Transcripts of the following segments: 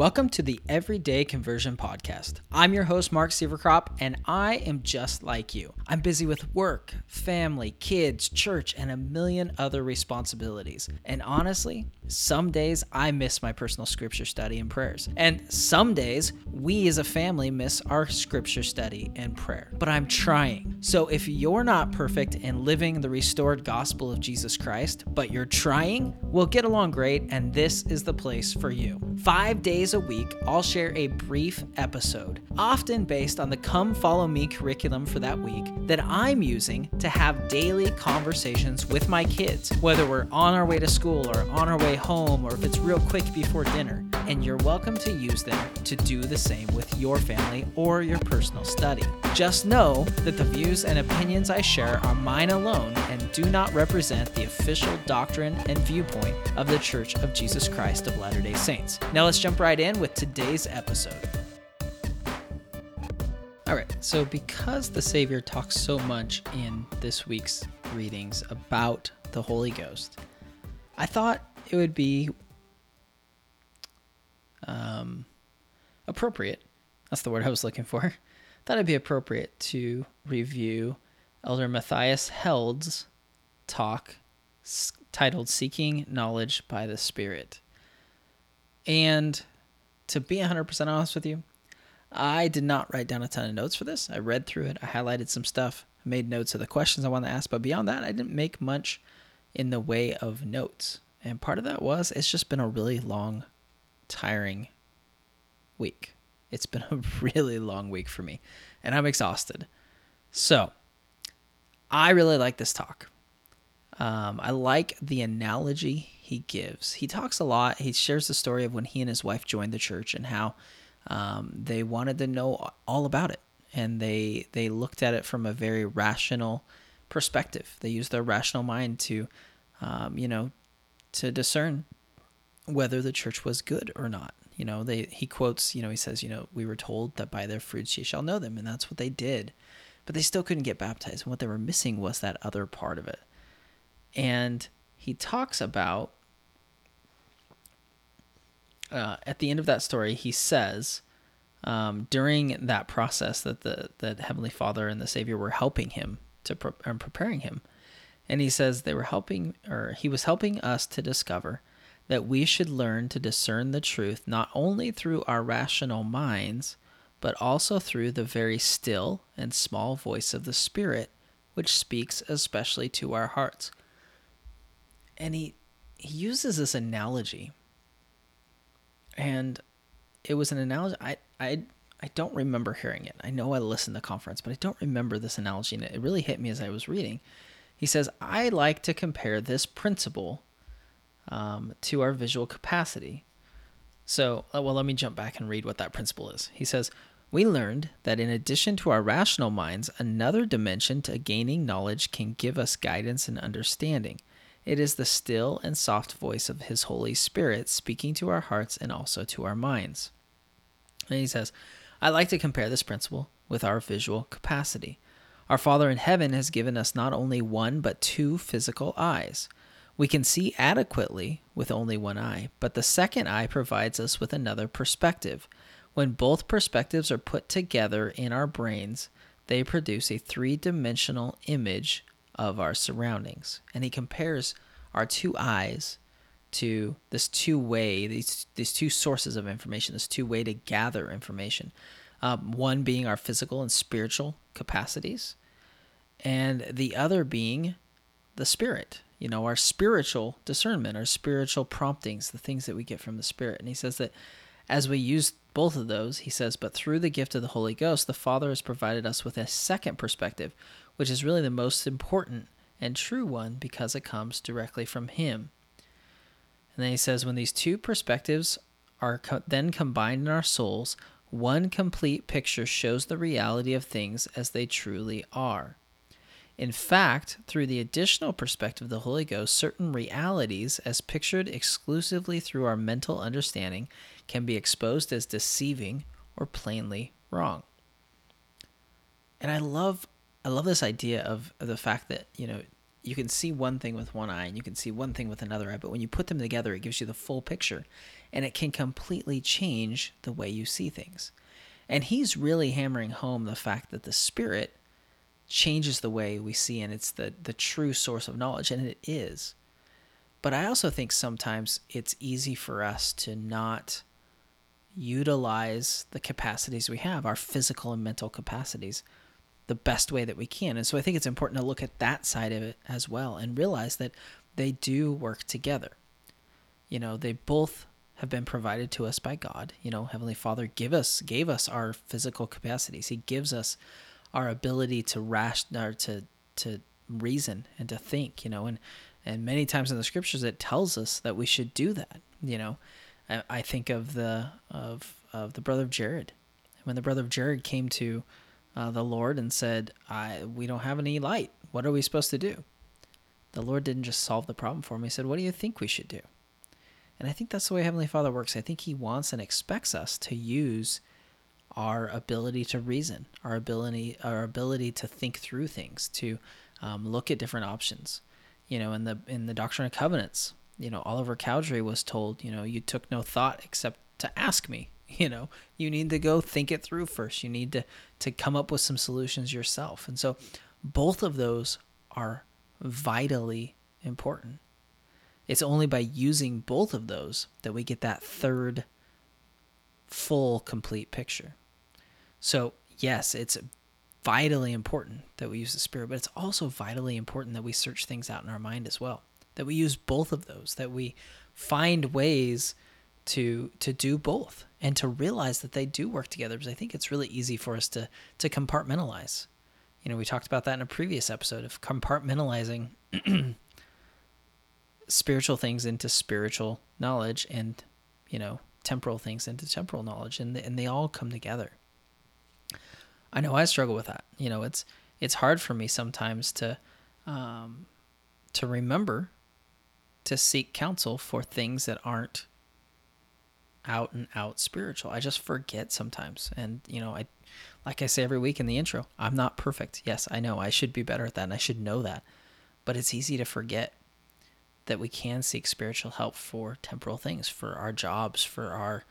Welcome to the Everyday Conversion Podcast. I'm your host, Mark Sieverkropp, and I am just like you. I'm busy with work, family, kids, church, and a million other responsibilities. And honestly, some days I miss my personal scripture study and prayers. And some days we as a family miss our scripture study and prayer. But I'm trying. So if you're not perfect in living the restored gospel of Jesus Christ, but you're trying, we'll get along great, and this is the place for you. Five days a week, I'll share a brief episode, often based on the Come Follow Me curriculum for that week that I'm using to have daily conversations with my kids, whether we're on our way to school or on our way home or if it's real quick before dinner. And you're welcome to use them to do the same with your family or your personal study. Just know that the views and opinions I share are mine alone and do not represent the official doctrine and viewpoint of the Church of Jesus Christ of Latter day Saints. Now let's jump right in with today's episode. All right, so because the Savior talks so much in this week's readings about the Holy Ghost, I thought it would be um, appropriate. That's the word I was looking for. Thought it'd be appropriate to review Elder Matthias Held's talk s- titled Seeking Knowledge by the Spirit. And to be 100% honest with you, I did not write down a ton of notes for this. I read through it, I highlighted some stuff, made notes of the questions I wanted to ask, but beyond that, I didn't make much in the way of notes. And part of that was it's just been a really long, tiring week. It's been a really long week for me, and I'm exhausted. So, I really like this talk. Um, I like the analogy he gives. He talks a lot. He shares the story of when he and his wife joined the church and how um, they wanted to know all about it, and they they looked at it from a very rational perspective. They used their rational mind to, um, you know, to discern whether the church was good or not. You know, they he quotes, you know, he says, you know, we were told that by their fruits ye shall know them, and that's what they did. But they still couldn't get baptized. And what they were missing was that other part of it. And he talks about uh, at the end of that story, he says um, during that process that the that Heavenly Father and the Savior were helping him to pre- and preparing him, and he says they were helping or he was helping us to discover that we should learn to discern the truth not only through our rational minds, but also through the very still and small voice of the Spirit, which speaks especially to our hearts. And he, he uses this analogy. And it was an analogy I, I I don't remember hearing it. I know I listened to the conference, but I don't remember this analogy and it really hit me as I was reading. He says, I like to compare this principle um, to our visual capacity. So, uh, well, let me jump back and read what that principle is. He says, We learned that in addition to our rational minds, another dimension to gaining knowledge can give us guidance and understanding. It is the still and soft voice of His Holy Spirit speaking to our hearts and also to our minds. And he says, I like to compare this principle with our visual capacity. Our Father in heaven has given us not only one, but two physical eyes. We can see adequately with only one eye, but the second eye provides us with another perspective. When both perspectives are put together in our brains, they produce a three dimensional image of our surroundings. And he compares our two eyes to this two way, these, these two sources of information, this two way to gather information. Um, one being our physical and spiritual capacities, and the other being the spirit, you know, our spiritual discernment, our spiritual promptings, the things that we get from the Spirit. And he says that as we use both of those, he says, but through the gift of the Holy Ghost, the Father has provided us with a second perspective, which is really the most important and true one because it comes directly from Him. And then he says, when these two perspectives are co- then combined in our souls, one complete picture shows the reality of things as they truly are. In fact, through the additional perspective of the Holy Ghost, certain realities, as pictured exclusively through our mental understanding, can be exposed as deceiving or plainly wrong. And I love I love this idea of, of the fact that, you know, you can see one thing with one eye and you can see one thing with another eye, but when you put them together, it gives you the full picture and it can completely change the way you see things. And he's really hammering home the fact that the spirit changes the way we see and it's the the true source of knowledge and it is. But I also think sometimes it's easy for us to not utilize the capacities we have, our physical and mental capacities the best way that we can. And so I think it's important to look at that side of it as well and realize that they do work together. You know, they both have been provided to us by God. You know, Heavenly Father give us gave us our physical capacities. He gives us our ability to rash or to to reason and to think, you know, and and many times in the scriptures it tells us that we should do that, you know. I, I think of the of of the brother of Jared. When the brother of Jared came to uh, the Lord and said, I, We don't have any light. What are we supposed to do? The Lord didn't just solve the problem for him. He said, What do you think we should do? And I think that's the way Heavenly Father works. I think He wants and expects us to use our ability to reason, our ability, our ability to think through things, to um, look at different options. You know, in the in the Doctrine and Covenants, you know, Oliver Cowdery was told, you know, you took no thought except to ask me. You know you need to go think it through first. You need to to come up with some solutions yourself. And so both of those are vitally important. It's only by using both of those that we get that third full complete picture so yes it's vitally important that we use the spirit but it's also vitally important that we search things out in our mind as well that we use both of those that we find ways to to do both and to realize that they do work together because I think it's really easy for us to to compartmentalize. You know, we talked about that in a previous episode of compartmentalizing spiritual things into spiritual knowledge and, you know, temporal things into temporal knowledge and and they all come together. I know I struggle with that. You know, it's it's hard for me sometimes to um to remember to seek counsel for things that aren't out and out spiritual. I just forget sometimes. And, you know, I like I say every week in the intro, I'm not perfect. Yes, I know. I should be better at that and I should know that. But it's easy to forget that we can seek spiritual help for temporal things, for our jobs, for our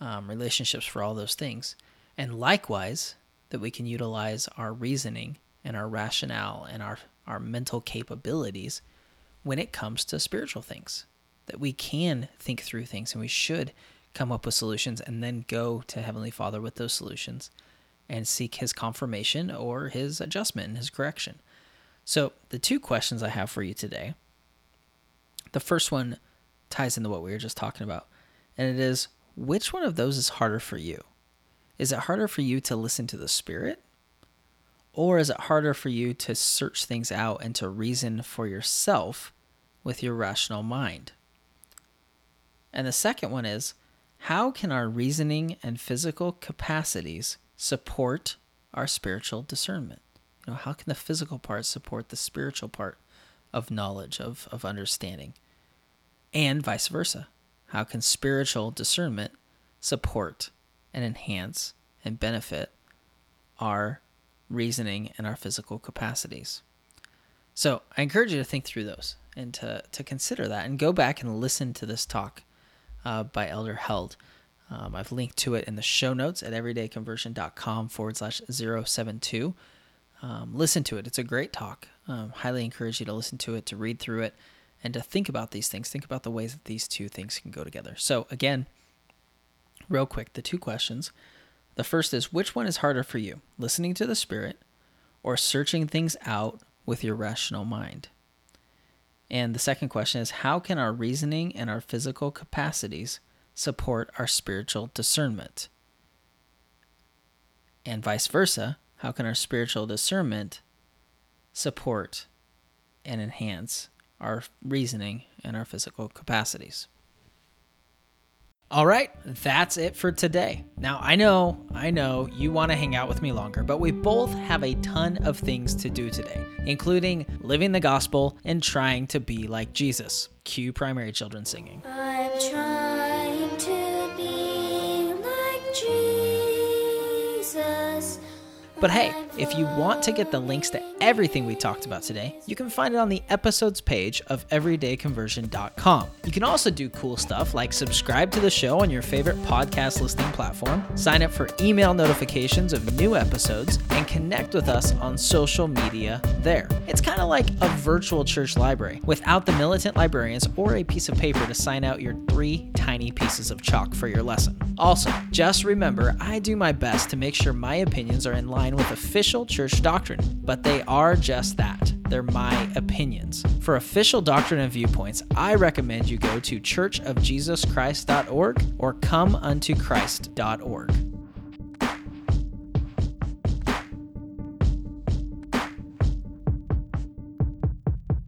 um, relationships, for all those things. And likewise, that we can utilize our reasoning and our rationale and our, our mental capabilities when it comes to spiritual things. That we can think through things and we should come up with solutions, and then go to Heavenly Father with those solutions and seek His confirmation or His adjustment and His correction. So, the two questions I have for you today the first one ties into what we were just talking about, and it is which one of those is harder for you? Is it harder for you to listen to the Spirit? Or is it harder for you to search things out and to reason for yourself with your rational mind? And the second one is how can our reasoning and physical capacities support our spiritual discernment? You know, how can the physical part support the spiritual part of knowledge, of, of understanding? And vice versa. How can spiritual discernment support and enhance and benefit our reasoning and our physical capacities? So I encourage you to think through those and to, to consider that and go back and listen to this talk uh, by Elder Held. Um, I've linked to it in the show notes at everydayconversion.com forward slash 072. Um, listen to it. It's a great talk. Um, highly encourage you to listen to it, to read through it, and to think about these things. Think about the ways that these two things can go together. So, again, real quick, the two questions. The first is which one is harder for you, listening to the Spirit or searching things out with your rational mind? And the second question is how can our reasoning and our physical capacities support our spiritual discernment? And vice versa, how can our spiritual discernment support and enhance our reasoning and our physical capacities? All right, that's it for today. Now, I know, I know you want to hang out with me longer, but we both have a ton of things to do today, including living the gospel and trying to be like Jesus. Cue primary children singing. But hey, if you want to get the links to everything we talked about today, you can find it on the episodes page of everydayconversion.com. You can also do cool stuff like subscribe to the show on your favorite podcast listening platform, sign up for email notifications of new episodes, and connect with us on social media there. It's kind of like a virtual church library without the militant librarians or a piece of paper to sign out your three tiny pieces of chalk for your lesson. Also, just remember I do my best to make sure my opinions are in line with official church doctrine, but they are just that. They're my opinions. For official doctrine and viewpoints, I recommend you go to churchofjesuschrist.org or comeuntochrist.org.